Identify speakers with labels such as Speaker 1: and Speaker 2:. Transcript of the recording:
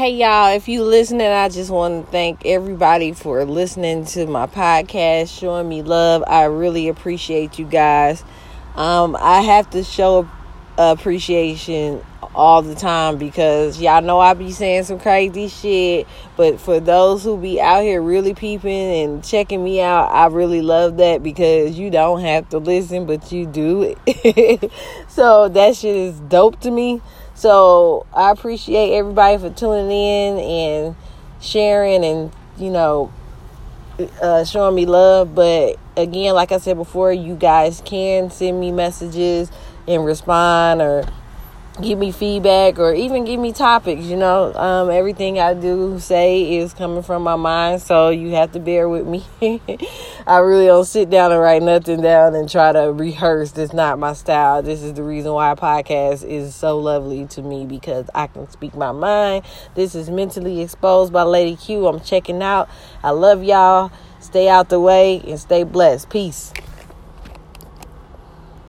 Speaker 1: Hey y'all, if you listening, I just want to thank everybody for listening to my podcast, showing me love. I really appreciate you guys. Um, I have to show appreciation all the time because y'all know I be saying some crazy shit. But for those who be out here really peeping and checking me out, I really love that because you don't have to listen, but you do it. so that shit is dope to me. So I appreciate everybody for tuning in and sharing and, you know, uh, showing me love. But again, like I said before, you guys can send me messages and respond or give me feedback or even give me topics you know? Um, everything i do say is coming from my mind so you have to bear with me. I really don't sit down and write nothing down and try to rehearse. That's not my style. This is the reason why podcast is so lovely to me because i can speak my mind. This is mentally exposed by lady q. I'm checking out. I love y'all. Stay out the way and stay blessed. Peace